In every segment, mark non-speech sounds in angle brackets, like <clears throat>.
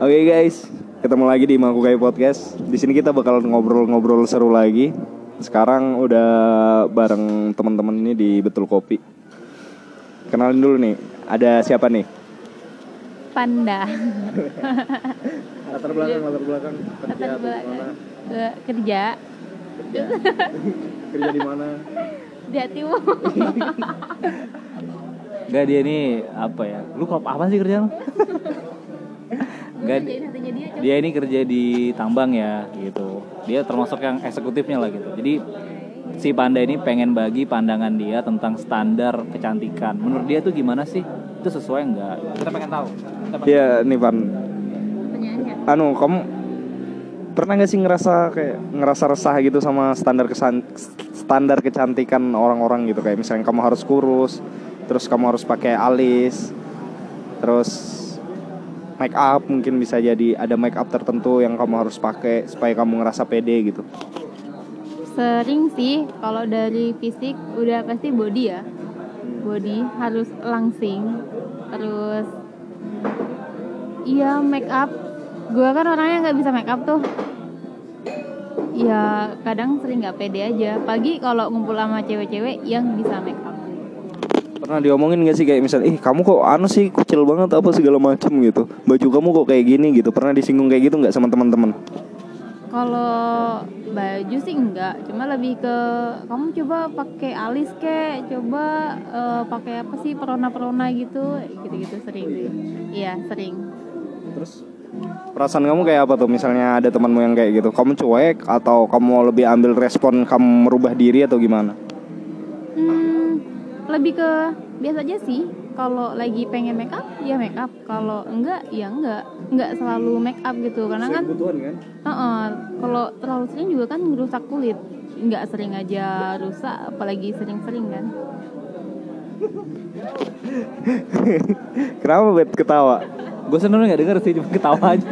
Oke guys, ketemu lagi di Mangkukai Podcast. Di sini kita bakal ngobrol-ngobrol seru lagi. Sekarang udah bareng teman-teman ini di Betul Kopi. Kenalin dulu nih, ada siapa nih? Panda Latar belakang, latar belakang. Latar belakang. Eh, kerja Kerja di mana? di hatimu Enggak dia ini apa ya? Lu apa sih kerjaan? Enggak dia dia ini kerja di tambang ya gitu. Dia termasuk yang eksekutifnya lah gitu. Jadi si Panda ini pengen bagi pandangan dia tentang standar kecantikan. Menurut dia tuh gimana sih? Itu sesuai enggak? Kita pengen tahu. Iya nih Pan. Anu, kamu pernah gak sih ngerasa kayak ngerasa resah gitu sama standar kesan standar kecantikan orang-orang gitu kayak misalnya kamu harus kurus, terus kamu harus pakai alis, terus make up mungkin bisa jadi ada make up tertentu yang kamu harus pakai supaya kamu ngerasa pede gitu. sering sih kalau dari fisik udah pasti body ya. Body harus langsing terus iya make up. Gue kan orangnya nggak bisa make up tuh. Ya kadang sering nggak pede aja. Pagi kalau ngumpul sama cewek-cewek yang bisa make Pernah diomongin gak sih kayak misalnya, ih kamu kok anu sih kucil banget apa segala macem gitu. Baju kamu kok kayak gini gitu. Pernah disinggung kayak gitu nggak sama teman-teman? Kalau baju sih enggak, cuma lebih ke kamu coba pakai alis kek, coba eh, pakai apa sih perona-perona gitu, gitu-gitu sering sih. Iya sering. Terus perasaan kamu kayak apa tuh misalnya ada temanmu yang kayak gitu kamu cuek atau kamu lebih ambil respon kamu merubah diri atau gimana lebih ke biasa aja sih. Kalau lagi pengen make up, ya make up. Kalau enggak, ya enggak. Enggak selalu make up gitu, karena kan kebutuhan kan Heeh, kalau terlalu sering juga kan merusak kulit. Enggak sering aja rusak, apalagi sering-sering kan. kenapa bet ketawa Gue sebenarnya nggak denger sih, cuma ketawa aja.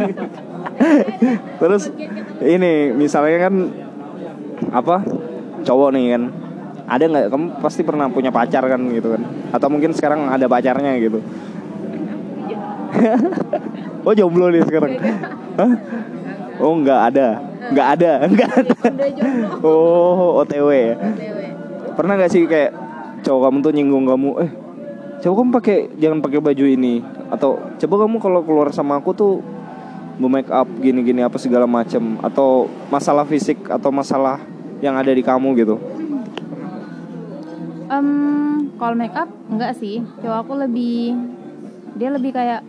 terus ini misalnya kan apa cowok nih kan ada nggak? Kamu pasti pernah punya pacar kan gitu kan? Atau mungkin sekarang ada pacarnya gitu? <laughs> Oh jomblo nih sekarang. Hah? oh nggak ada. Nggak ada. <laughs> Nggak ada. Oh otw ya pernah nggak sih kayak cowok kamu tuh nyinggung kamu eh coba kamu pakai jangan pakai baju ini. Atau coba kamu kalau keluar sama aku tuh make up gini-gini apa segala macem. Atau masalah fisik atau masalah yang ada di kamu gitu Em, kalau make up enggak sih. Cowok aku lebih dia lebih kayak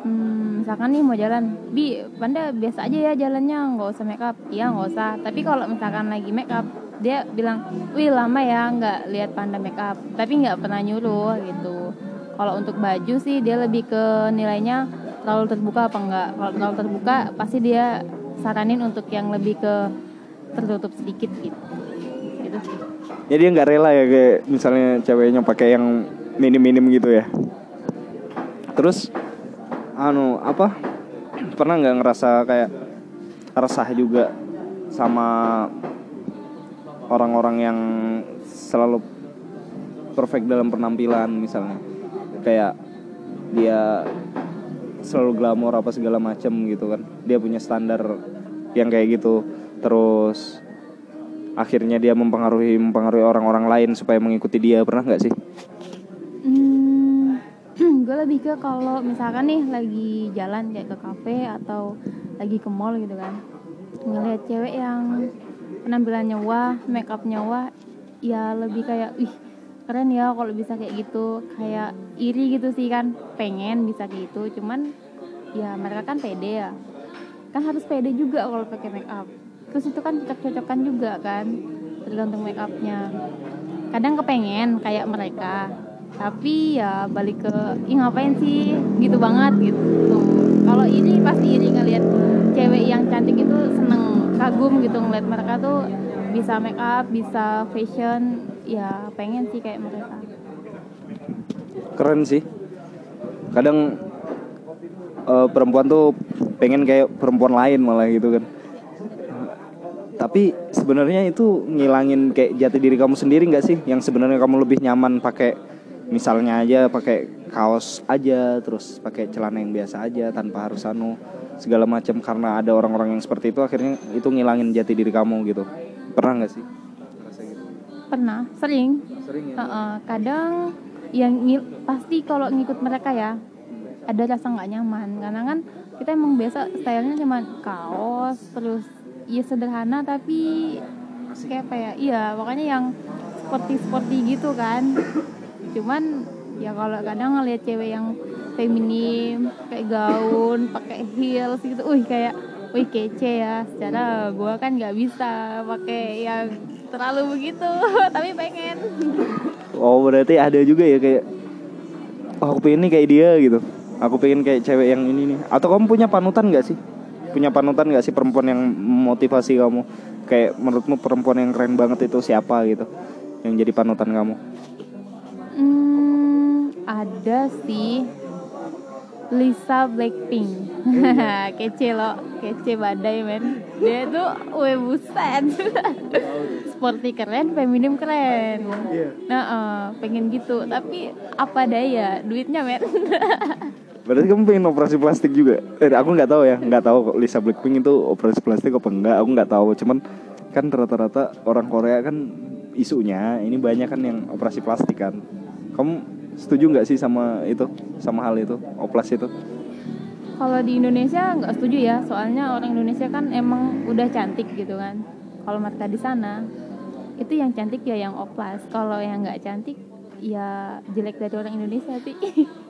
hmm, misalkan nih mau jalan, bi panda biasa aja ya jalannya nggak usah make up. Iya nggak usah. Tapi kalau misalkan lagi make up, dia bilang, wih lama ya nggak lihat panda make up. Tapi nggak pernah nyuruh gitu. Kalau untuk baju sih dia lebih ke nilainya terlalu terbuka apa enggak. Kalau terlalu terbuka pasti dia saranin untuk yang lebih ke tertutup sedikit gitu. Jadi dia nggak rela ya kayak misalnya ceweknya pakai yang minim-minim gitu ya. Terus anu apa? Pernah nggak ngerasa kayak resah juga sama orang-orang yang selalu perfect dalam penampilan misalnya? Kayak dia selalu glamor apa segala macem gitu kan. Dia punya standar yang kayak gitu. Terus akhirnya dia mempengaruhi mempengaruhi orang-orang lain supaya mengikuti dia pernah nggak sih? Hmm, <clears throat> gue lebih ke kalau misalkan nih lagi jalan kayak ke kafe atau lagi ke mall gitu kan. Ngelihat cewek yang penampilannya wah make upnya wah ya lebih kayak ih keren ya kalau bisa kayak gitu. Kayak iri gitu sih kan pengen bisa kayak gitu cuman ya mereka kan pede ya. Kan harus pede juga kalau pakai make up terus itu kan cocok-cocokan juga kan tergantung make upnya kadang kepengen kayak mereka tapi ya balik ke ih ngapain sih? Gitu banget gitu. Kalau ini pasti iri ngelihat cewek yang cantik itu seneng kagum gitu ngeliat mereka tuh bisa make up bisa fashion. Ya pengen sih kayak mereka. Keren sih. Kadang eh, perempuan tuh pengen kayak perempuan lain malah gitu kan tapi sebenarnya itu ngilangin kayak jati diri kamu sendiri nggak sih? Yang sebenarnya kamu lebih nyaman pakai misalnya aja pakai kaos aja terus pakai celana yang biasa aja tanpa harus anu segala macam. Karena ada orang-orang yang seperti itu akhirnya itu ngilangin jati diri kamu gitu. Pernah nggak sih? Pernah sering. Sering ya? Heeh, kadang yang ngil- pasti kalau ngikut mereka ya ada rasa nggak nyaman. Karena kan kita emang biasa stylenya cuma kaos terus ya sederhana tapi kayak apa ya? Iya makanya yang sporty sporty gitu kan. Cuman ya kalau kadang ngeliat cewek yang feminim kayak gaun pakai heels gitu wih kayak wih kece ya. Secara gua kan nggak bisa pakai yang terlalu begitu <laughs> tapi pengen. Oh berarti ada juga ya kayak oh, aku pengen nih kayak dia gitu. Aku pengen kayak cewek yang ini nih. Atau kamu punya panutan nggak sih punya panutan nggak sih perempuan yang motivasi kamu? Kayak menurutmu perempuan yang keren banget itu siapa gitu yang jadi panutan kamu? Hmm, ada sih. Lisa Blackpink. <laughs> Kece loh kece badai men. Dia tuh weh buset. <laughs> Sporty keren feminim keren. Nah eh, pengen gitu. Tapi apa daya? Duitnya men <laughs> Berarti kamu pengen operasi plastik juga? Eh, aku nggak tahu ya, nggak tahu Lisa Blackpink itu operasi plastik apa enggak? Aku nggak tahu. Cuman kan rata-rata orang Korea kan isunya ini banyak kan yang operasi plastik kan. Kamu setuju nggak sih sama itu, sama hal itu, oplas itu? kalau di Indonesia nggak setuju ya soalnya orang Indonesia kan emang udah cantik gitu kan kalau mereka di sana itu yang cantik ya yang oplas kalau yang nggak cantik ya jelek dari orang Indonesia sih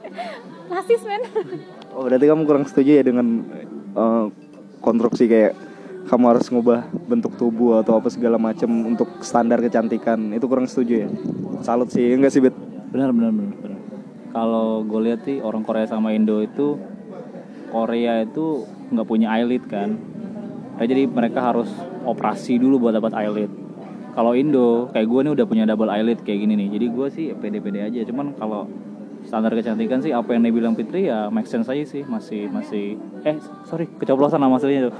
<laughs> rasis men Oh berarti kamu kurang setuju ya dengan eh, konstruksi kayak kamu harus ngubah bentuk tubuh atau apa segala macam untuk standar kecantikan itu kurang setuju ya? Salut sih, enggak sih Bet? benar benar benar, benar. kalau gue lihat sih orang Korea sama Indo itu Korea itu nggak punya eyelid kan Nah, jadi mereka harus operasi dulu buat dapat eyelid kalau Indo kayak gue nih udah punya double eyelid kayak gini nih. Jadi gue sih pede-pede aja. Cuman kalau standar kecantikan sih apa yang dia bilang Fitri ya make sense aja sih. Masih masih eh sorry keceplosan nama aslinya tuh.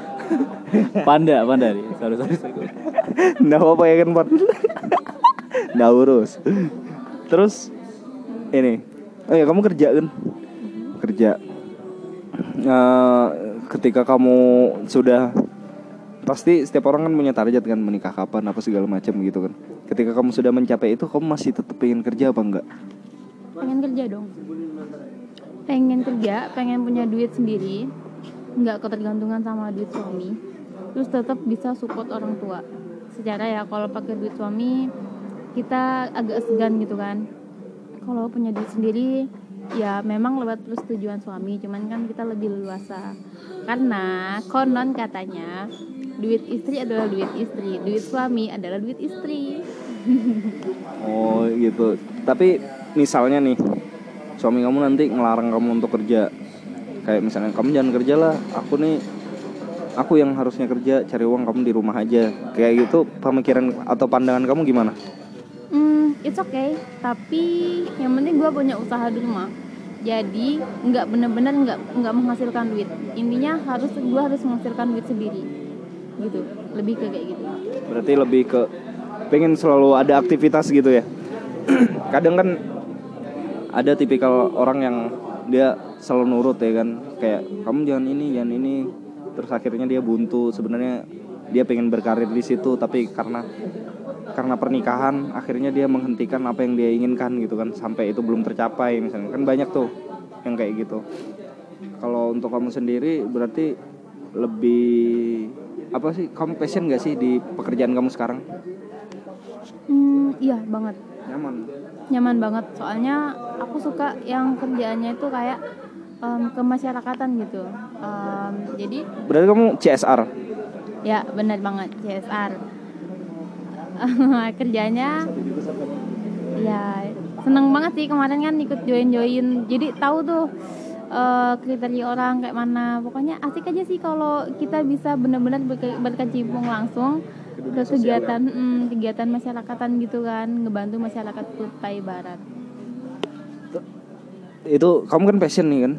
<laughs> Panda panda nih. Sorry sorry, sorry. Nggak apa-apa ya kan Pak Nggak urus. Terus Ini. Oh ya kamu kerja kan Kerja. Eh, Ketika kamu sudah Pasti setiap orang kan punya target kan Menikah kapan apa segala macam gitu kan. Ketika kamu sudah mencapai itu Kamu masih tetap pengen kerja apa enggak? pengen kerja dong. Pengen kerja pengen punya duit sendiri. Nggak ketergantungan sama duit suami. Terus tetap bisa support orang tua. Secara ya kalau pakai duit suami kita agak segan gitu kan. Kalau punya duit sendiri ya memang lewat persetujuan suami. Cuman kan kita lebih leluasa. Karena konon katanya duit istri adalah duit istri duit suami adalah duit istri Oh gitu. Tapi misalnya nih suami kamu nanti ngelarang kamu untuk kerja. Kayak misalnya kamu jangan kerja lah. Aku nih aku yang harusnya kerja cari uang kamu di rumah aja. Kayak gitu pemikiran atau pandangan kamu gimana? Hmm, it's okay. Tapi yang penting gue punya usaha di rumah. Jadi nggak bener-bener nggak nggak menghasilkan duit. Intinya harus gue harus menghasilkan duit sendiri. Gitu. Lebih ke kayak gitu. Berarti lebih ke pengen selalu ada aktivitas gitu ya. <clears throat> Kadang kan ada tipikal orang yang dia selalu nurut ya kan kayak kamu jangan ini jangan ini terus akhirnya dia buntu sebenarnya dia pengen berkarir di situ tapi karena karena pernikahan akhirnya dia menghentikan apa yang dia inginkan gitu kan sampai itu belum tercapai misalnya kan banyak tuh yang kayak gitu kalau untuk kamu sendiri berarti lebih apa sih kamu passion gak sih di pekerjaan kamu sekarang Hmm, iya banget. nyaman Nyaman banget. Soalnya aku suka yang kerjaannya itu kayak em, kemasyarakatan gitu. Em, jadi berarti kamu CSR ya benar banget CSR. <laughs> Kerjanya ya seneng banget sih kemarin kan ikut join join jadi tahu tuh eh, kriteria orang kayak mana. Pokoknya asik aja sih kalau kita bisa benar-benar berke- berkecimpung langsung ke kegiatan mm, kegiatan masyarakatan gitu kan ngebantu masyarakat Kutai Barat. Itu kamu kan passion nih kan?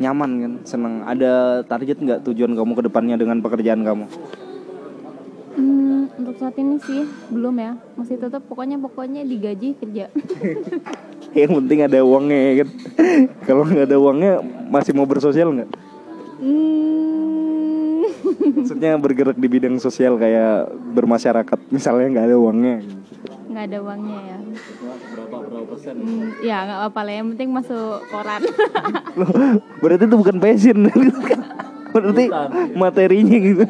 Nyaman kan? Seneng. Ada target nggak tujuan kamu ke depannya dengan pekerjaan kamu? Hmm, untuk saat ini sih belum ya. Masih tetap pokoknya pokoknya digaji kerja <laughs> <laughs> yang penting ada uangnya ya kan? <laughs> Kalau nggak ada uangnya masih mau bersosial nggak? Hmm, <laughs> maksudnya bergerak di bidang sosial kayak bermasyarakat misalnya nggak ada uangnya. Nggak ada uangnya ya. berapa berapa persen? Hmm, ya nggak apa-apa lah. Yang penting masuk koran. Loh, berarti itu bukan passion. Berarti materinya gitu.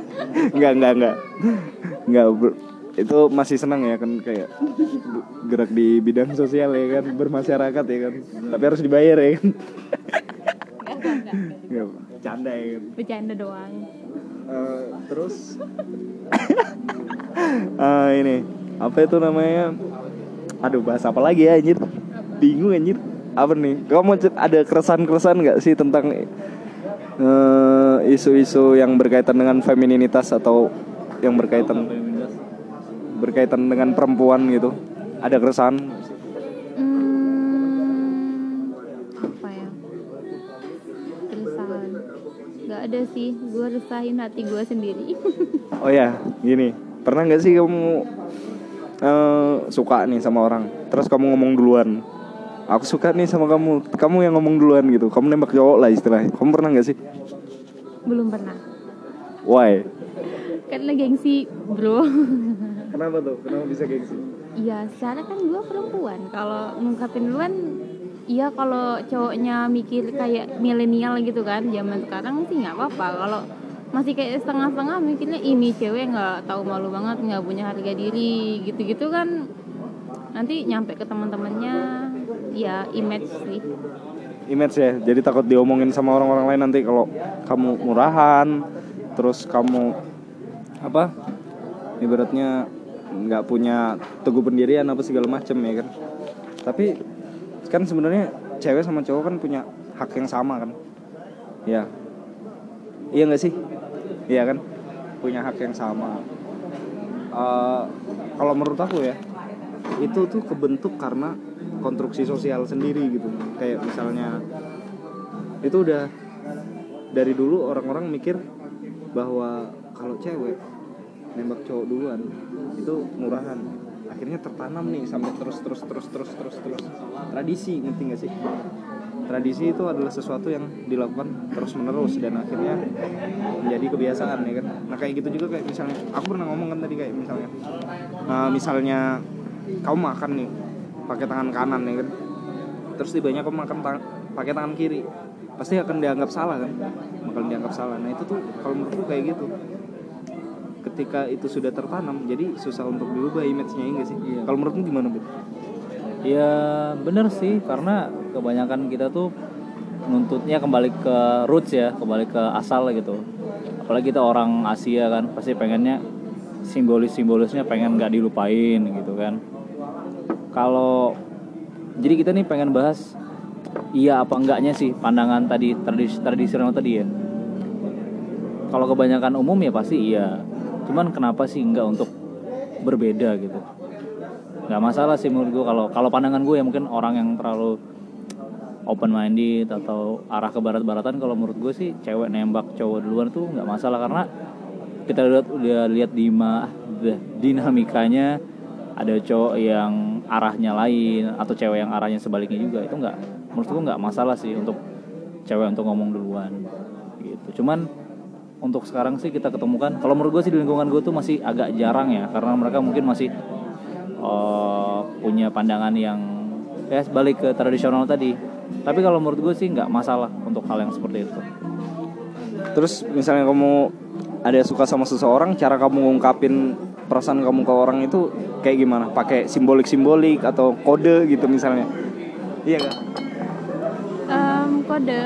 Nggak nggak nggak. Nggak itu masih senang ya kan kayak gerak di bidang sosial ya kan bermasyarakat ya kan. Tapi harus dibayar ya kan. Nggak canda ya kan. Bercanda doang. Eh, terus? Ah, ini apa itu namanya? Aduh bahas apa lagi ya anjir? Bingung anjir. Apa nih? Kamu ada keresahan-keresahan nggak sih tentang eh, isu-isu yang berkaitan dengan femininitas atau yang berkaitan berkaitan dengan perempuan gitu ada keresahan? Hmm, apa ya? Keresahan. Gak ada sih. Gue resahin hati gue sendiri. <laughs> oh ya gini pernah nggak sih kamu eh, suka nih sama orang terus kamu ngomong duluan aku suka nih sama kamu kamu yang ngomong duluan gitu kamu nembak cowok lah istilahnya kamu pernah nggak sih Belum pernah. why Karena gengsi, bro. <laughs> kenapa tuh kenapa bisa gengsi Iya, secara kan gue perempuan. Kalau ngungkapin duluan, iya kalau cowoknya mikir kayak milenial gitu kan, zaman sekarang sih nggak apa-apa. Kalau masih kayak setengah-setengah mikirnya ini cewek nggak tahu malu banget, nggak punya harga diri, gitu-gitu kan. Nanti nyampe ke teman-temannya, ya image sih. image ya jadi takut diomongin sama orang-orang lain nanti kalau kamu murahan terus kamu apa ibaratnya nggak punya teguh pendirian apa segala macem ya kan? Tapi kan sebenarnya cewek sama cowok kan punya hak yang sama kan? Ya. Iya nggak sih? Iya kan? Punya hak yang sama. Eh, kalau menurut aku ya itu tuh kebentuk karena konstruksi sosial sendiri gitu. Kayak misalnya itu udah dari dulu orang-orang mikir bahwa kalau cewek nembak cowok duluan itu murahan. Akhirnya tertanam nih sampai terus terus terus terus terus terus. Tradisi ngerti gak sih? Tradisi itu adalah sesuatu yang dilakukan terus menerus dan akhirnya menjadi kebiasaan ya kan? Nah kayak gitu juga kayak misalnya aku pernah ngomong kan tadi kayak misalnya nah, misalnya kamu makan nih pakai tangan kanan ya kan? Terus tibanya kamu makan tang- pakai tangan kiri pasti akan dianggap salah kan? Bakal dianggap salah. Nah itu tuh kalau menurutku kayak gitu ketika itu sudah tertanam jadi susah untuk diubah image-nya ya nggak sih kalau menurutmu gimana bu Ya bener sih karena kebanyakan kita tuh nuntutnya kembali ke roots ya, kembali ke asal gitu. Apalagi kita orang Asia kan, pasti pengennya simbolis-simbolisnya pengen nggak dilupain gitu kan. Kalau jadi kita nih pengen bahas iya apa enggaknya sih pandangan tadi tradisi tradisional tadi ya. Kalau kebanyakan umum ya pasti iya. Cuman kenapa sih enggak untuk berbeda gitu? nggak masalah sih menurut gue kalau kalau pandangan gue ya mungkin orang yang terlalu open minded atau arah ke barat-baratan kalau menurut gue sih cewek nembak cowok duluan tuh nggak masalah karena kita lihat udah lihat di ma the- dinamikanya ada cowok yang arahnya lain atau cewek yang arahnya sebaliknya juga itu nggak menurut gue nggak masalah sih untuk cewek untuk ngomong duluan gitu cuman untuk sekarang sih kita ketemukan kalau menurut gue sih di lingkungan gue tuh masih agak jarang ya karena mereka mungkin masih eh, punya pandangan yang ya balik ke tradisional tadi. Tapi kalau menurut gue sih nggak masalah untuk hal yang seperti itu. Terus misalnya kamu ada suka sama seseorang cara kamu ngungkapin perasaan kamu ke orang itu kayak gimana? Pakai simbolik simbolik atau kode gitu misalnya? Iya kan Em, kode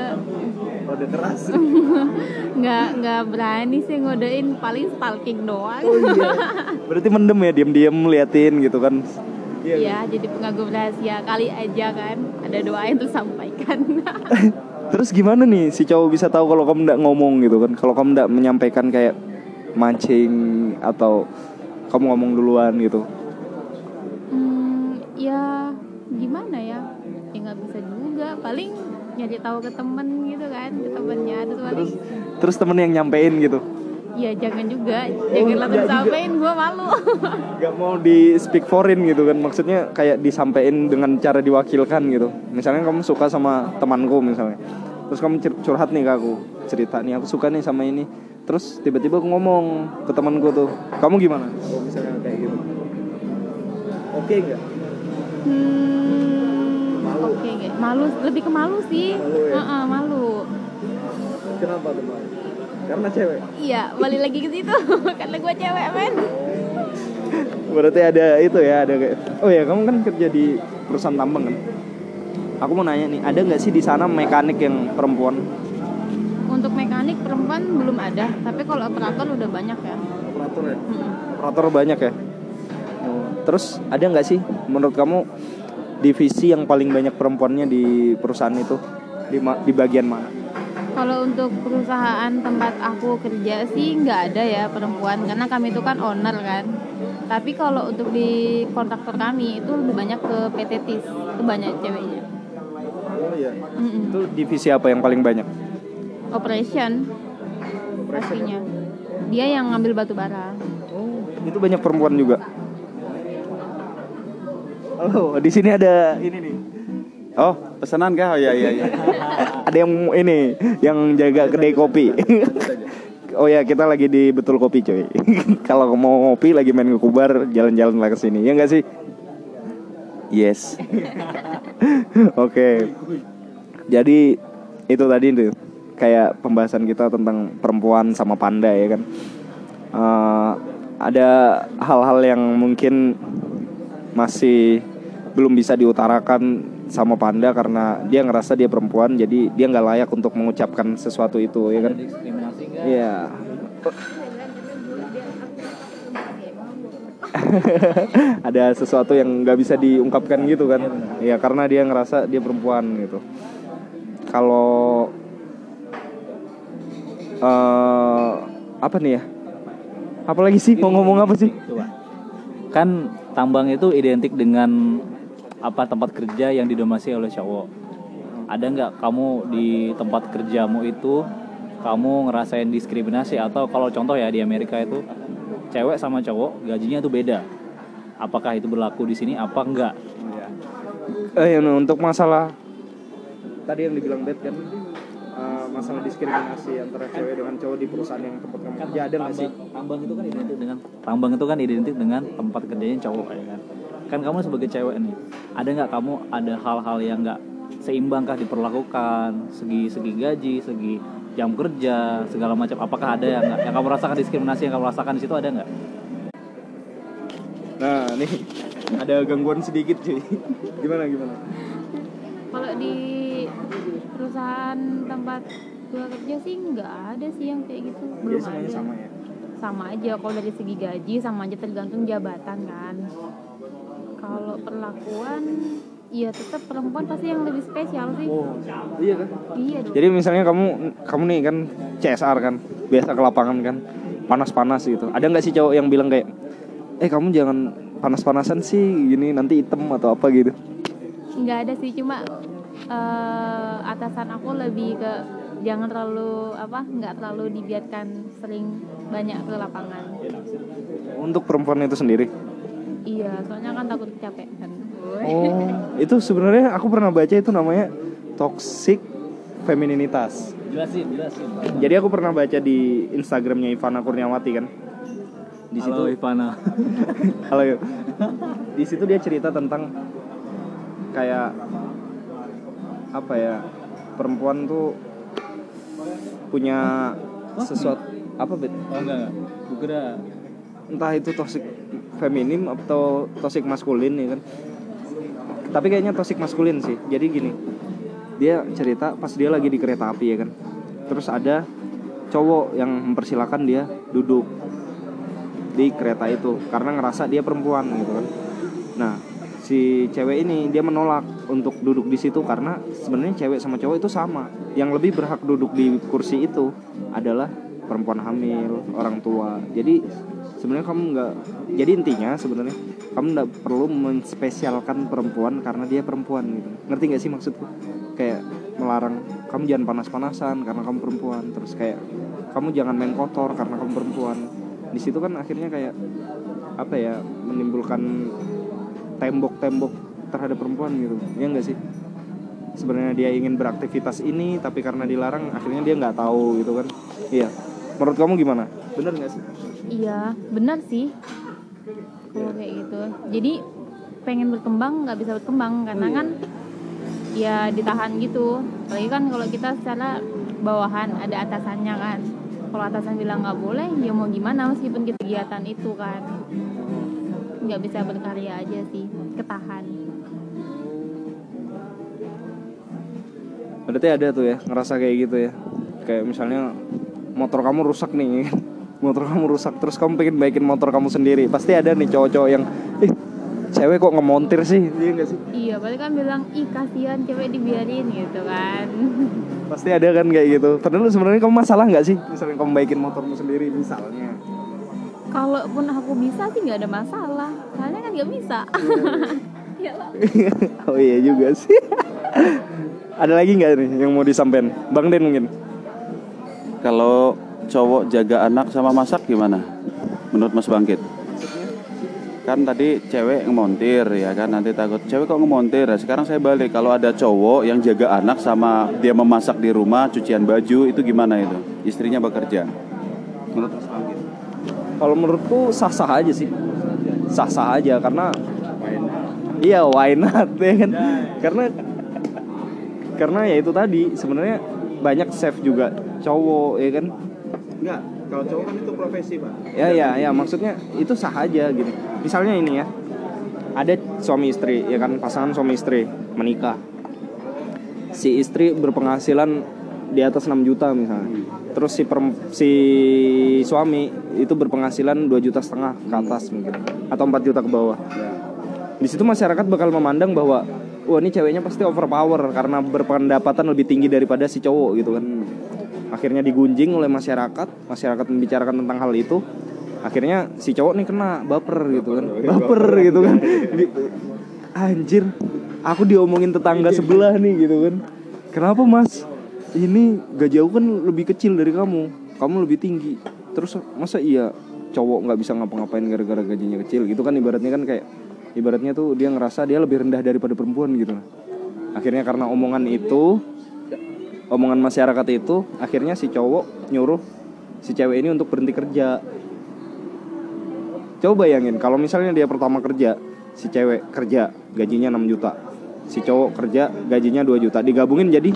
kode keras <laughs> nggak nggak berani sih ngodein paling stalking doang. <laughs> berarti mendem ya diam-diam liatin gitu kan Iya, jadi pengagum rahasia kali aja kan. Ada doa yang tersampaikan. <laughs> terus gimana nih si cowok bisa tahu kalau kamu nggak ngomong gitu kan kalau kamu nggak menyampaikan kayak mancing atau kamu ngomong duluan gitu hmm, ya gimana ya? Ya nggak bisa juga. Paling nyari tahu ke temen gitu kan, ke temennya. Terus paling terus temen yang nyampein gitu? Ya jangan juga. Jangan langsung enggak juga. sampein gue malu. <laughs> Gak mau di speak foreign gitu kan. Maksudnya kayak disampaikan dengan cara diwakilkan gitu. Misalnya kamu suka sama temanku misalnya. Terus kamu cur- curhat nih ke aku. Cerita nih aku suka nih sama ini. Terus tiba-tiba aku ngomong ke temanku tuh. Kamu gimana? Kalau misalnya kayak gitu. Oke nggak? hmm, oke nggak? malu lebih ke malu sih Malu ya? Heeh, malu Kenapa tuh Mbak? Karena cewek iya balik lagi ke situ <laughs> karena gue cewek men Berarti ada itu ya ada kayak Oh ya kamu kan kerja di perusahaan tambang kan Aku mau nanya nih Ada nggak sih di sana mekanik yang perempuan? untuk mekanik perempuan belum ada tapi kalau operator udah banyak ya Operator ya? Mm-mm. operator banyak ya Oh, terus ada nggak sih menurut kamu divisi yang paling banyak perempuannya di perusahaan itu di ma- di bagian mana Kalau untuk perusahaan tempat aku kerja sih nggak ada ya perempuan karena kami itu kan owner kan. Tapi kalau untuk di kontraktor kami itu lebih banyak ke PT TIS itu banyak ceweknya. oh iya Mm-mm. itu divisi apa yang paling banyak Operation pastinya. Dia yang ngambil batu bara. oh itu banyak perempuan juga halo di sini ada ini nih Oh, pesanan kah? Oh iya iya iya. <laughs> ada yang ini yang jaga kedai kopi <laughs> Oh ya kita lagi di betul kopi coy. <laughs> Kalau mau ngopi lagi main ke kubar jalan-jalan lah ke sini ya nggak sih? Yes. Oke. Jadi itu tadi tuh kayak pembahasan kita tentang perempuan sama panda ya kan. Eh, ada hal-hal yang mungkin masih belum bisa diutarakan sama panda karena dia ngerasa dia perempuan jadi dia nggak layak untuk mengucapkan sesuatu itu ya kan. Iya. <laughs> ada sesuatu yang nggak bisa diungkapkan gitu kan ya karena dia ngerasa dia perempuan gitu kalau eh apa nih ya apalagi sih mau ngomong apa sih. Kan tambang itu identik dengan apa tempat kerja yang didominasi oleh cowok. Ada nggak kamu di tempat kerjamu itu kamu ngerasain diskriminasi atau kalau contoh ya di Amerika itu cewek sama cowok gajinya itu beda. Apakah itu berlaku di sini apa enggak? eh ya, untuk masalah tadi yang dibilang Beth kan eh, masalah diskriminasi antara cewek dengan cowok di perusahaan yang tempat kamu kerja ada nggak sih tambang itu kan identik dengan tambang itu kan identik dengan tempat kerjanya cowok ya kan kan kamu sebagai cewek nih ada nggak kamu ada hal-hal yang nggak seimbangkah diperlakukan? Segi segi gaji segi jam kerja segala macam. Apakah ada yang nggak? Yang kamu rasakan diskriminasi yang kamu rasakan di situ ada nggak? Nah nih. Ada gangguan sedikit cuy. Gimana gimana? Kalau di perusahaan tempat gua kerja sih nggak ada sih yang kayak gitu. Belum semuanya ada. sama ya? Sama aja. Kalau dari segi gaji sama aja tergantung jabatan kan kalau perlakuan ya tetap perempuan pasti yang lebih spesial sih oh iya kan iya dong Jadi misalnya kamu kamu nih kan CSR kan, biasa ke lapangan kan, panas-panas gitu. Ada nggak sih cowok yang bilang kayak, eh kamu jangan panas-panasan sih, gini nanti hitam atau apa gitu? nggak ada sih cuma eh, atasan aku lebih ke jangan terlalu apa nggak terlalu dibiarkan sering banyak ke lapangan Untuk perempuan itu sendiri. Iya soalnya kan takut kecapean Oh, itu sebenarnya aku pernah baca itu namanya toxic femininitas. jelasin jelasin. Jadi aku pernah baca di Instagramnya Ivana Kurniawati kan. Di situ Halo Ivana. <laughs> Halo yuk. Di situ dia cerita tentang kayak apa ya perempuan tuh punya sesuatu apa bet oh enggak enggak. Entah itu toxic feminim atau toxic maskulin ya kan? Tapi kayaknya toxic maskulin sih. Jadi gini dia cerita pas dia lagi di kereta api ya kan? Terus ada cowok yang mempersilahkan dia duduk di kereta itu karena ngerasa dia perempuan gitu kan? Nah si cewek ini dia menolak untuk duduk di situ karena sebenarnya cewek sama cowok itu sama. Yang lebih berhak duduk di kursi itu adalah perempuan hamil orang tua. Jadi sebenarnya kamu nggak jadi intinya sebenarnya kamu nggak perlu menspesialkan perempuan karena dia perempuan gitu. Ngerti nggak sih maksudku? Kayak melarang kamu jangan panas-panasan karena kamu perempuan. Terus kayak kamu jangan main kotor karena kamu perempuan. Di situ kan akhirnya kayak apa ya menimbulkan tembok-tembok terhadap perempuan gitu. Ya enggak sih? Sebenarnya dia ingin beraktivitas ini tapi karena dilarang akhirnya dia nggak tahu gitu kan. Iya. Menurut kamu gimana? Bener nggak sih iya benar sih. Kalau kayak gitu. Jadi pengen berkembang nggak bisa berkembang. Karena kan ya ditahan gitu. Apalagi kan kalau kita secara bawahan ada atasannya kan. Kalau atasan bilang nggak boleh ya mau gimana meskipun kita kegiatan itu kan. Nggak bisa berkarya aja sih ketahan. Berarti ada tuh ya ngerasa kayak gitu ya. Kayak misalnya motor kamu rusak nih <laughs> motor kamu rusak terus kamu pengen baikin motor kamu sendiri. Pasti ada nih cowok-cowok yang ih cewek kok ngemontir sih? Iya gak sih? Iya berarti kan bilang ih kasihan cewek dibiarin gitu kan. <laughs> Pasti ada kan kayak gitu. Padahal sebenarnya kamu masalah nggak sih? Misalnya kamu baikin motormu sendiri misalnya. Kalaupun aku bisa sih nggak ada masalah. Soalnya kan nggak bisa. <laughs> Ya lah. <laughs> oh iya juga sih. Ada lagi nggak nih yang mau disampaikan? Bang Den mungkin. Kalau cowok jaga anak sama masak gimana? Menurut Mas Bangkit? Kan tadi cewek ngemontir ya kan nanti takut cewek kok ngemontir. Nah, sekarang saya balik kalau ada cowok yang jaga anak sama dia memasak di rumah, cucian baju itu gimana itu? Istrinya bekerja. Menurut Mas Bangkit? kalau menurutku sah sah aja sih sah sah aja karena iya why not ya kan karena karena ya itu tadi sebenarnya banyak chef juga cowok ya kan Enggak, kalau cowok kan itu profesi, Pak. ya ya ya maksudnya itu sah aja gitu. Misalnya ini ya ada suami istri ya kan pasangan suami istri menikah. Si istri berpenghasilan di atas 6 juta misalnya. Terus si perem- si suami itu berpenghasilan 2 juta setengah ke atas mungkin atau 4 juta ke bawah. Di situ masyarakat bakal memandang bahwa wah ini ceweknya pasti overpower karena berpendapatan lebih tinggi daripada si cowok gitu kan akhirnya digunjing oleh masyarakat masyarakat membicarakan tentang hal itu. Akhirnya si cowok nih kena baper gitu kan. Baper gitu kan. Anjir aku diomongin tetangga sebelah nih gitu kan. Kenapa mas? Ini gaji aku kan lebih kecil dari kamu. Kamu lebih tinggi. Terus masa iya cowok nggak bisa ngapa-ngapain gara-gara gajinya kecil gitu kan? Ibaratnya kan kayak ibaratnya tuh dia ngerasa dia lebih rendah daripada perempuan gitu. Akhirnya karena omongan itu omongan masyarakat itu akhirnya si cowok nyuruh si cewek ini untuk berhenti kerja. Coba bayangin kalau misalnya dia pertama kerja si cewek kerja gajinya 6 juta. Si cowok kerja gajinya 2 juta. Digabungin jadi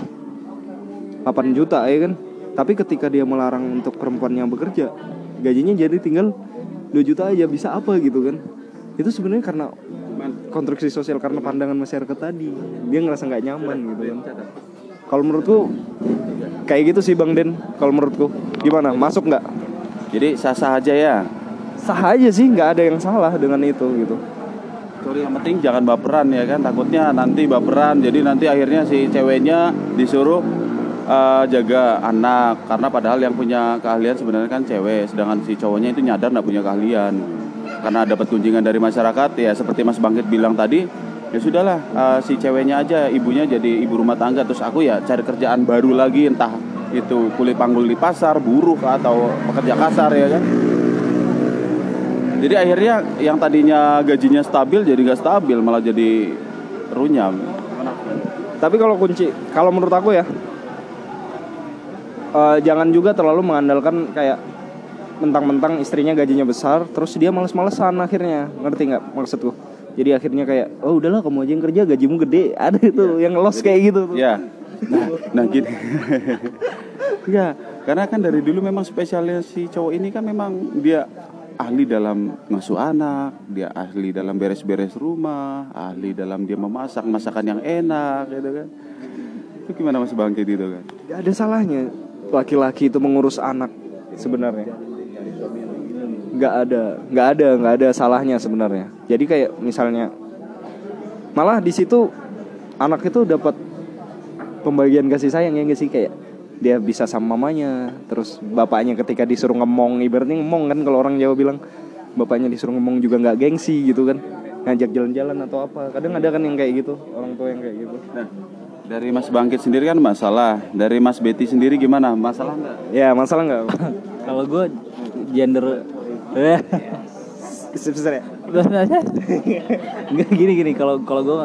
8 juta ya kan? Tapi ketika dia melarang untuk perempuan yang bekerja gajinya jadi tinggal 2 juta aja. Bisa apa gitu kan? Itu sebenarnya karena konstruksi sosial karena pandangan masyarakat tadi. Dia ngerasa nggak nyaman gitu kan kalau menurutku kayak gitu sih bang Den. Kalau menurutku. Gimana? Masuk nggak? Jadi sah-sah aja ya. sah aja sih nggak ada yang salah dengan itu gitu. Sorry yang penting jangan baperan ya kan? Takutnya nanti baperan. Jadi nanti akhirnya si ceweknya disuruh eh, jaga anak. Karena padahal yang punya keahlian sebenarnya kan cewek. Sedangkan si cowoknya itu nyadar nggak punya keahlian. Karena dapat kunjungan dari masyarakat. Ya seperti Mas Bangkit bilang tadi ya sudahlah eh, si ceweknya aja ibunya jadi ibu rumah tangga terus aku ya cari kerjaan baru lagi entah itu kulit panggul di pasar buruh atau pekerja kasar ya kan jadi akhirnya yang tadinya gajinya stabil jadi nggak stabil malah jadi runyam. Tapi kalau kunci, kalau menurut aku ya, eh, jangan juga terlalu mengandalkan kayak mentang-mentang istrinya gajinya besar, terus dia males-malesan akhirnya, ngerti nggak maksudku? Jadi akhirnya kayak, oh udahlah kamu aja yang kerja, gajimu gede, ada itu yang los kayak gitu. Tuh. Ya. Nah, <laughs> nah gini. ya, karena kan dari dulu memang spesialis si cowok ini kan memang dia ahli dalam ngasuh anak, dia ahli dalam beres-beres rumah, ahli dalam dia memasak masakan yang enak gitu kan. Itu gimana Mas Bangkit itu kan? Gak ada salahnya laki-laki itu mengurus anak sebenarnya. Nggak ada, nggak ada, nggak ada salahnya sebenarnya. Jadi kayak misalnya, malah di situ anak itu dapat pembagian kasih sayang ya nggak sih kayak dia bisa sama mamanya, terus bapaknya ketika disuruh ngomong, ibaratnya ngomong kan kalau orang Jawa bilang bapaknya disuruh ngomong juga nggak gengsi gitu kan, ngajak jalan-jalan atau apa. Kadang ada kan yang kayak gitu, orang tua yang kayak gitu. Nah, Dari Mas Bangkit sendiri kan masalah. Dari Mas Betty sendiri gimana? Masalah nggak? Ya masalah nggak? Kalau gue gender Besar ya? Enggak <laughs> gini gini. Kalau kalau gue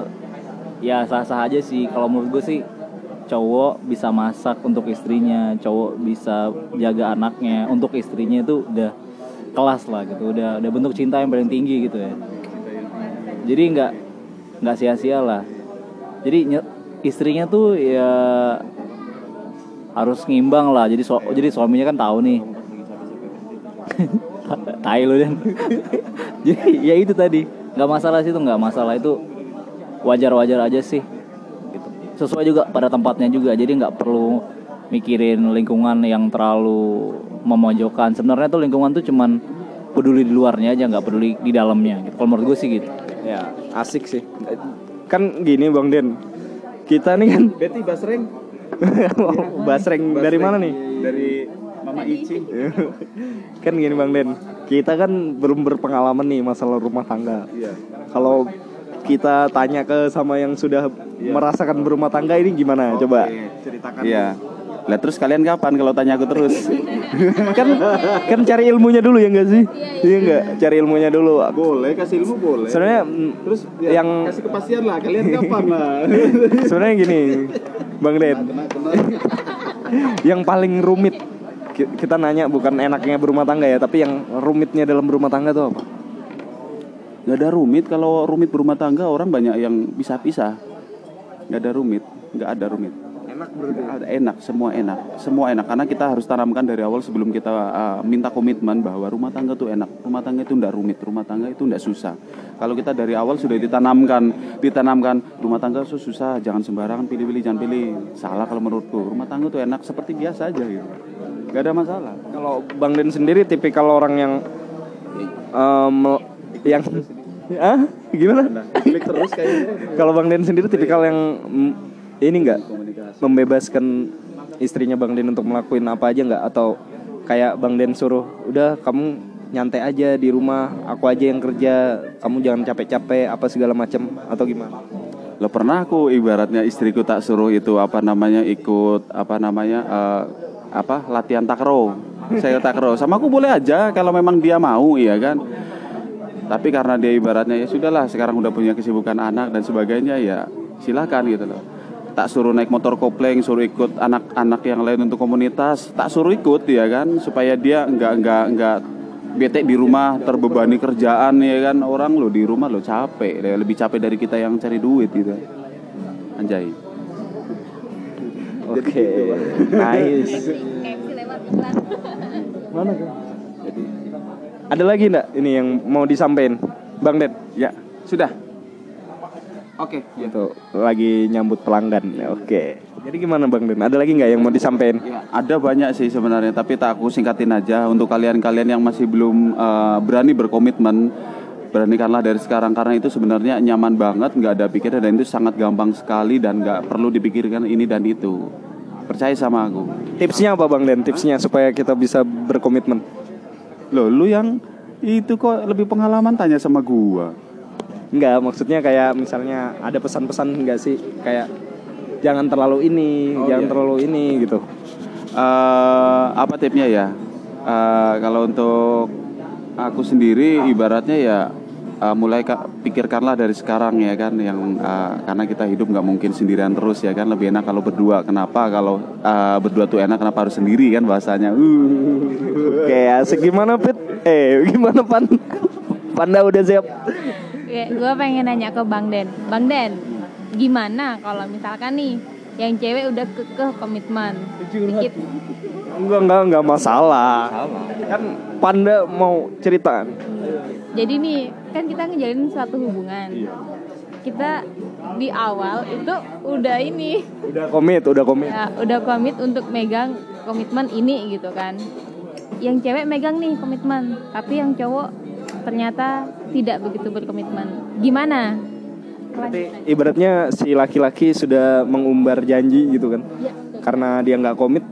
ya sah sah aja sih. Kalau menurut gue sih cowok bisa masak untuk istrinya. Cowok bisa jaga anaknya. Untuk istrinya itu udah kelas lah gitu. Udah udah bentuk cinta yang paling tinggi gitu ya. Jadi nggak nggak sia-sia lah. Jadi istrinya tuh ya harus ngimbang lah. Jadi su- jadi suaminya kan tahu nih <laughs> tai lu dan <laughs> jadi ya itu tadi nggak masalah sih itu nggak masalah itu wajar-wajar aja sih gitu. sesuai juga pada tempatnya juga jadi nggak perlu mikirin lingkungan yang terlalu memojokkan sebenarnya tuh lingkungan tuh cuman peduli di luarnya aja nggak peduli di dalamnya gitu. kalau menurut gue sih gitu Ya asik sih. Kan gini Bang Den, kita nih kan Betty Basreng. <laughs> basreng dari mana nih? Dari Mama Ici. <laughs> kan gini Bang Den, kita kan belum berpengalaman nih masalah rumah tangga. Iya. Kalau kita tanya ke sama yang sudah merasakan berumah tangga ini gimana? Coba ceritakan. Iya. Lah terus kalian kapan kalau tanya aku terus? <laughs> kan kan cari ilmunya dulu ya enggak sih? Iya enggak? Cari ilmunya dulu. boleh kasih ilmu boleh. Sebenarnya mm, terus yang kasih kepastian lah. Kalian <laughs> kapan lah? sebenarnya gini, Bang Den. yang paling rumit kita nanya bukan enaknya berumah tangga ya, tapi yang rumitnya dalam berumah tangga tuh apa? Gak ada rumit kalau rumit berumah tangga orang banyak yang bisa pisah. Gak ada rumit, nggak ada rumit. Enak ada enak, semua enak, semua enak karena kita harus tanamkan dari awal sebelum kita uh, minta komitmen bahwa rumah tangga itu enak, rumah tangga itu ndak rumit, rumah tangga itu ndak susah. Kalau kita dari awal sudah ditanamkan, ditanamkan rumah tangga itu susah, jangan sembarangan pilih-pilih, jangan pilih. Salah kalau menurutku, rumah tangga itu enak seperti biasa aja gitu, gak ada masalah. Kalau Bang Den sendiri tipikal orang yang em, yang ah gimana? Klik terus kayaknya. Kalau Bang Den sendiri tipikal yang ini enggak membebaskan istrinya Bang Den untuk melakukan apa aja nggak atau kayak Bang Den suruh udah kamu nyantai aja di rumah aku aja yang kerja kamu jangan capek-capek apa segala macam atau gimana? Lo pernah aku ibaratnya istriku tak suruh itu apa namanya ikut apa namanya eh, apa latihan takro. Saya takro sama aku boleh aja kalau memang dia mau iya kan. Tapi karena dia ibaratnya ya sudahlah sekarang udah punya kesibukan anak dan sebagainya ya silakan gitu loh. Tak suruh naik motor kopling, suruh ikut anak-anak yang lain untuk komunitas, tak suruh ikut ya kan? Supaya dia nggak nggak nggak bete di rumah terbebani kerjaan ya kan? Orang lo di rumah lo capek ya, lebih capek dari kita yang cari duit gitu. Anjay. Oke, nice. Mana kan? Ada lagi enggak ini yang mau disampaikan, Bang Den? ya sudah oke Gitu, lagi nyambut pelanggan. Oke. Jadi gimana Bang Den? Ada lagi nggak yang mau disampaikan? Ya, ada banyak sih sebenarnya, tapi tak aku singkatin aja untuk kalian-kalian yang masih belum eh, berani berkomitmen, beranikanlah dari sekarang karena itu sebenarnya nyaman banget, nggak ada pikiran dan itu sangat gampang sekali dan nggak perlu dipikirkan ini dan itu. Percaya sama aku. Tipsnya apa Bang Den? Tipsnya supaya kita bisa berkomitmen. Loh, lu yang itu kok lebih pengalaman tanya sama gua. Enggak, maksudnya kayak misalnya ada pesan-pesan enggak sih? Kayak jangan terlalu ini, Oh, jangan iya. terlalu ini gitu. eh apa tipnya ya? Eh, kalau untuk aku sendiri ibaratnya ya eh, mulai ka- pikirkanlah dari sekarang ya kan yang eh, karena kita hidup nggak mungkin sendirian terus ya kan lebih enak kalau berdua. Kenapa kalau eh, berdua tuh enak kenapa harus sendiri kan bahasanya? Uh. Oke, asik gimana Pit? Eh, gimana Pan? Panda udah siap? Gue pengen nanya ke Bang Den. Bang Den, gimana kalau misalkan nih yang cewek udah kekeh komitmen dikit Enggak, enggak, enggak masalah. Kan Panda mau cerita. jadi nih kan kita ngejalin suatu hubungan kita di awal itu udah ini Udah komit, udah komit. ya udah komit untuk megang komitmen ini gitu kan yang cewek megang nih komitmen tapi yang cowok ternyata tidak begitu berkomitmen gimana Berarti ibaratnya si laki-laki sudah mengumbar janji gitu kan. Ya, Karena dia nggak komit,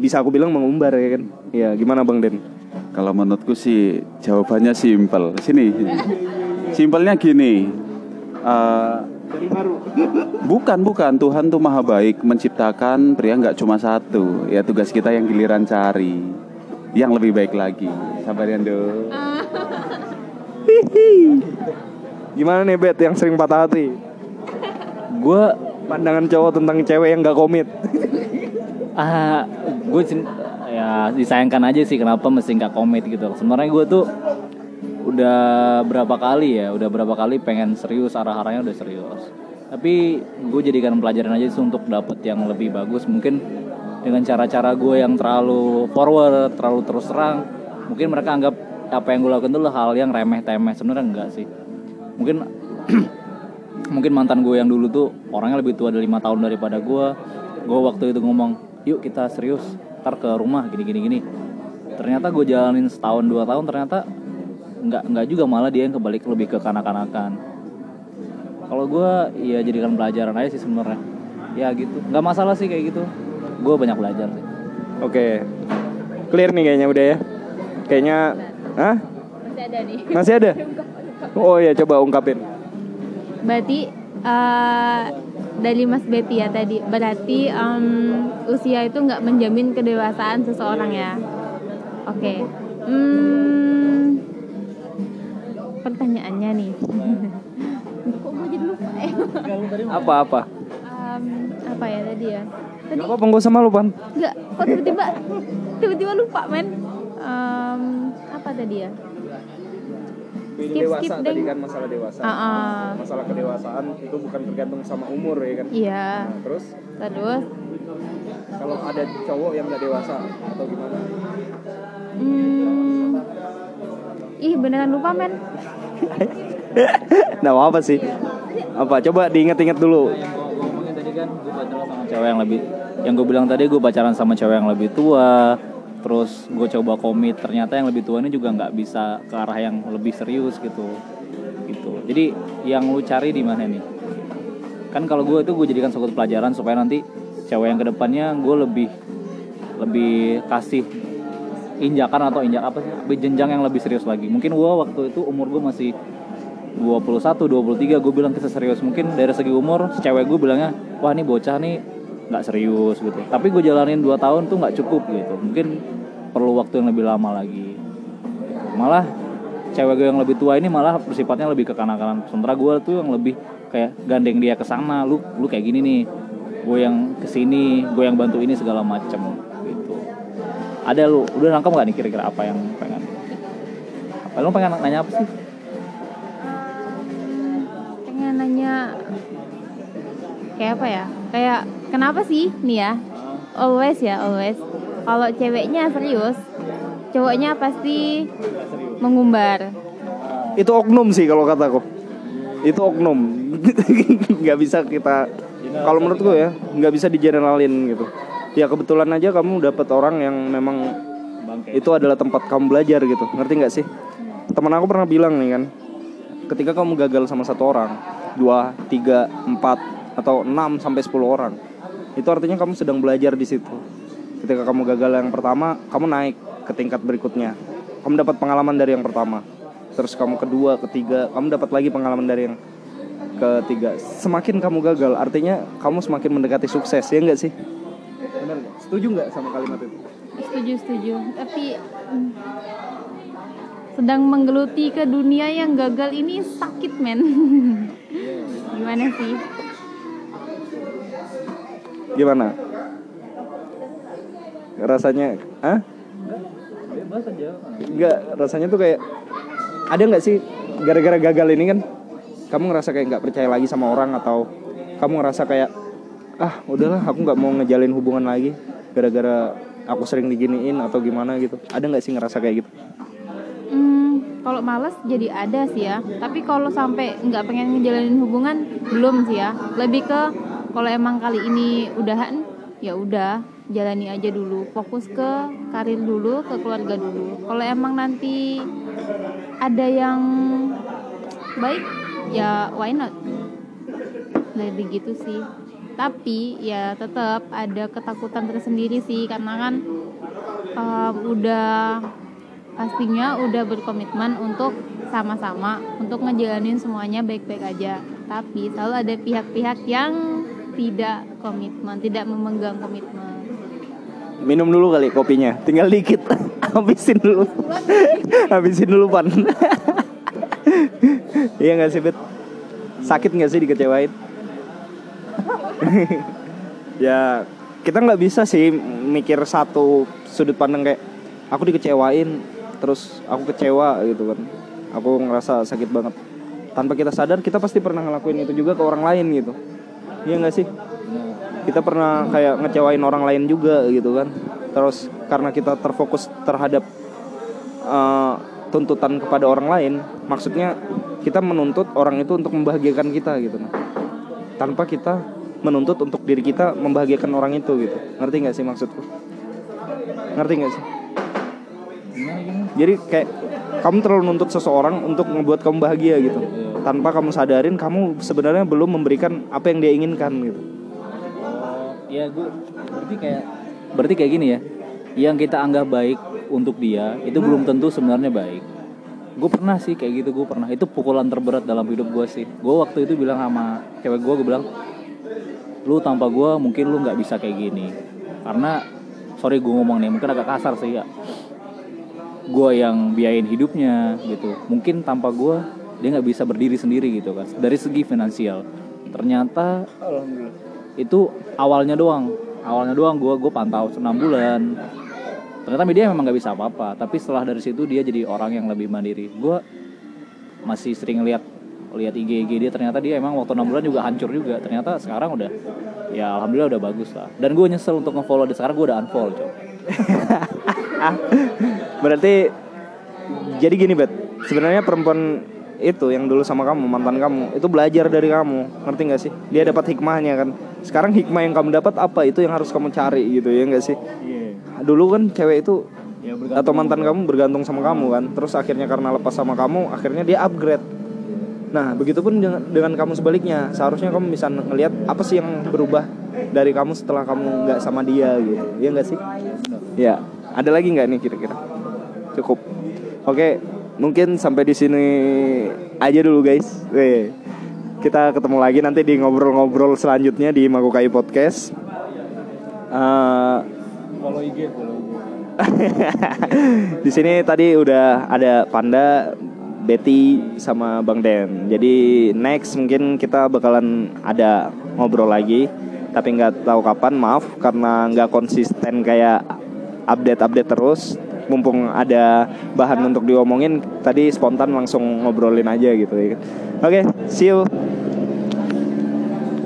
bisa aku bilang mengumbar ya kan. Ya, gimana Bang Den? Kalau menurutku sih jawabannya simpel. Sini. Simpelnya gini. eh, Bukan, bukan. Tuhan tuh maha baik menciptakan pria nggak cuma satu. Ya tugas kita yang giliran cari yang lebih baik lagi. Sabar ya, Do. Gimana nih Bet yang sering patah hati? gue Pandangan cowok tentang cewek yang gak komit. ah gue ya disayangkan aja sih kenapa mesti nggak komit gitu sebenarnya gue tuh udah berapa kali ya udah berapa kali pengen serius arah-arahnya udah serius tapi gue jadikan pelajaran aja sih untuk dapet yang lebih bagus mungkin dengan cara-cara gue yang terlalu forward terlalu terus terang mungkin mereka anggap apa yang gue lakukan itu hal yang remeh temeh sebenarnya enggak sih. Mungkin <clears throat> mungkin mantan gue yang dulu tuh orangnya lebih tua dari lima tahun daripada gue gue waktu itu ngomong yuk kita serius ntar ke rumah gini gini gini ternyata gue jalanin setahun dua tahun ternyata nggak nggak juga malah dia yang kebalik lebih ke kanak-kanakan. Kalau gue ya jadikan pelajaran aja sih sebenarnya. Ya gitu. Nggak masalah sih kayak gitu. Gue banyak belajar sih. Oke. Clear nih kayaknya udah ya. Kayaknya Hah? Masih ada nih. Masih ada? Oh iya coba ungkapin. Berarti eh, dari Mas Betty ya tadi berarti em, usia itu nggak menjamin kedewasaan seseorang ya. Oke. Hmm, pertanyaannya nih. <laughs> Kok gue jadi lupa ya? Apa-apa? Em, apa ya tadi ya? Tadi Gak apa-apa gak usah malu Pan. Enggak, kok tiba-tiba tiba-tiba lupa men. Em, apa tadi ya? Skip, dewasa skip, tadi deng. kan masalah dewasa. Ah, ah. Masalah kedewasaan itu bukan tergantung sama umur ya kan. Iya. Nah, terus Terus kalau ada cowok yang gak dewasa atau gimana? hmm, Ih, beneran lupa men. nah apa sih? Apa? Coba diinget-inget dulu. yang gue tadi kan gue pacaran sama cewek yang lebih yang gue bilang tadi gue pacaran sama cewek yang lebih tua terus gue coba komit ternyata yang lebih tua ini juga nggak bisa ke arah yang lebih serius gitu gitu. Jadi yang lu cari di mana nih? Kan kalau gue itu gue jadikan suatu pelajaran supaya nanti cewek yang ke depannya gue lebih lebih kasih injakan atau injak apa sih? Lebih jenjang yang lebih serius lagi. Mungkin gue waktu itu umur gue masih 21, 23 gue bilang kita serius mungkin. Dari segi umur cewek gue bilangnya wah ini bocah nih nggak serius gitu. Tapi gue jalanin 2 tahun tuh nggak cukup gitu. Mungkin perlu waktu yang lebih lama lagi. Malah cewek gue yang lebih tua ini malah bersifatnya lebih ke kanan-kanan sementara gue tuh yang lebih kayak gandeng dia ke sana lu lu kayak gini nih. Gue yang ke sini gue yang bantu ini segala macem gitu. Ada lu udah nangkep gak nih kira-kira apa yang pengen? Apa lu pengen nanya apa sih? Pengen nanya kayak apa ya? Kayak kenapa sih nih ya always ya always kalau ceweknya serius cowoknya pasti mengumbar Itu oknum sih kalau kataku. Itu oknum. <laughs> nggak bisa kita kalau menurut gue ya, nggak bisa digeneralin gitu. Ya kebetulan aja kamu dapat orang yang memang itu adalah tempat kamu belajar gitu. Ngerti nggak sih? Teman aku pernah bilang nih kan, ketika kamu gagal sama satu orang, dua, tiga, empat, atau enam sampai 10 orang, itu artinya kamu sedang belajar di situ. Ketika kamu gagal yang pertama, kamu naik ke tingkat berikutnya. Kamu dapat pengalaman dari yang pertama. Terus kamu kedua, ketiga, kamu dapat lagi pengalaman dari yang ketiga. Semakin kamu gagal, artinya kamu semakin mendekati sukses, ya enggak sih? Benar nggak? Setuju nggak sama kalimat itu? setuju setuju tapi mm, sedang menggeluti ke dunia yang gagal ini sakit men <laughs> gimana sih Gimana? Rasanya, ah? Enggak, rasanya tuh kayak ada nggak sih gara-gara gagal ini kan kamu ngerasa kayak nggak percaya lagi sama orang atau kamu ngerasa kayak ah udahlah aku nggak mau ngejalin hubungan lagi gara-gara aku sering diginiin atau gimana gitu ada nggak sih ngerasa kayak gitu Hmm, kalau males jadi ada sih ya. Tapi kalau sampai nggak pengen ngejalanin hubungan belum sih ya. Lebih ke kalau emang kali ini udahan ya udah jalani aja dulu. Fokus ke karir dulu, ke keluarga dulu. Kalau emang nanti ada yang baik ya why not? Lebih gitu sih. Tapi ya tetap ada ketakutan tersendiri sih karena kan um, udah pastinya udah berkomitmen untuk sama-sama untuk ngejalanin semuanya baik-baik aja tapi selalu ada pihak-pihak yang tidak komitmen tidak memegang komitmen Minum dulu kali kopinya, tinggal dikit. <laughs> Habisin dulu. Habisin dulu pan. <laughs> iya nggak sih bet? Sakit nggak sih dikecewain? <laughs> ya kita nggak bisa sih mikir satu sudut pandang kayak aku dikecewain terus aku kecewa gitu kan aku ngerasa sakit banget tanpa kita sadar kita pasti pernah ngelakuin itu juga ke orang lain gitu iya nggak sih? Kita pernah kayak ngecewain orang lain juga gitu kan. Terus karena kita terfokus terhadap eh, tuntutan kepada orang lain maksudnya kita menuntut orang itu untuk membahagiakan kita gitu nah tanpa kita menuntut untuk diri kita membahagiakan orang itu gitu. Ngerti nggak sih maksudku? Ngerti nggak sih? Jadi kayak kamu terlalu nuntut seseorang untuk membuat kamu bahagia gitu tanpa kamu sadarin kamu sebenarnya belum memberikan apa yang dia inginkan gitu. Ya gue berarti kayak berarti kayak gini ya. Yang kita anggap baik untuk dia itu belum tentu sebenarnya baik. Gue pernah sih kayak gitu gue pernah. Itu pukulan terberat dalam hidup gue sih. Gue waktu itu bilang sama cewek gue gue bilang lu tanpa gue mungkin lu nggak bisa kayak gini. Karena sorry gue ngomong nih mungkin agak kasar sih ya. Gue yang biayain hidupnya gitu. Mungkin tanpa gue dia nggak bisa berdiri sendiri gitu kan dari segi finansial. Ternyata itu awalnya doang awalnya doang gue gue pantau enam bulan. Ternyata dia memang nggak bisa apa-apa tapi setelah dari situ dia jadi orang yang lebih mandiri. Gue masih sering lihat lihat IG IG dia ternyata dia emang waktu enam bulan juga hancur juga. Ternyata sekarang udah ya alhamdulillah udah bagus lah. Dan gue nyesel untuk ngefollow dia sekarang gue udah unfollow coy <laughs> berarti jadi gini bet. Sebenarnya perempuan itu yang dulu sama kamu mantan kamu itu belajar dari kamu ngerti nggak sih? Dia dapat hikmahnya kan. Sekarang hikmah yang kamu dapat apa? Itu yang harus kamu cari gitu ya nggak sih? Dulu kan cewek itu ya atau mantan kamu bergantung sama kamu kan. Terus akhirnya karena lepas sama kamu akhirnya dia upgrade. Nah begitupun dengan, dengan kamu sebaliknya. Seharusnya kamu bisa ngelihat apa sih yang berubah dari kamu setelah kamu nggak sama dia gitu ya nggak sih? Ya. Ada lagi nggak nih kira-kira? Cukup. Oke mungkin sampai di sini aja dulu guys Weh, kita ketemu lagi nanti di ngobrol-ngobrol selanjutnya di Makukai Podcast Eh, follow IG follow IG <laughs> di sini tadi udah ada Panda, Betty sama Bang Den. Jadi next mungkin kita bakalan ada ngobrol lagi, tapi nggak tahu kapan. Maaf karena nggak konsisten kayak update-update terus. Mumpung ada bahan untuk diomongin, tadi spontan langsung ngobrolin aja gitu. Oke, see you.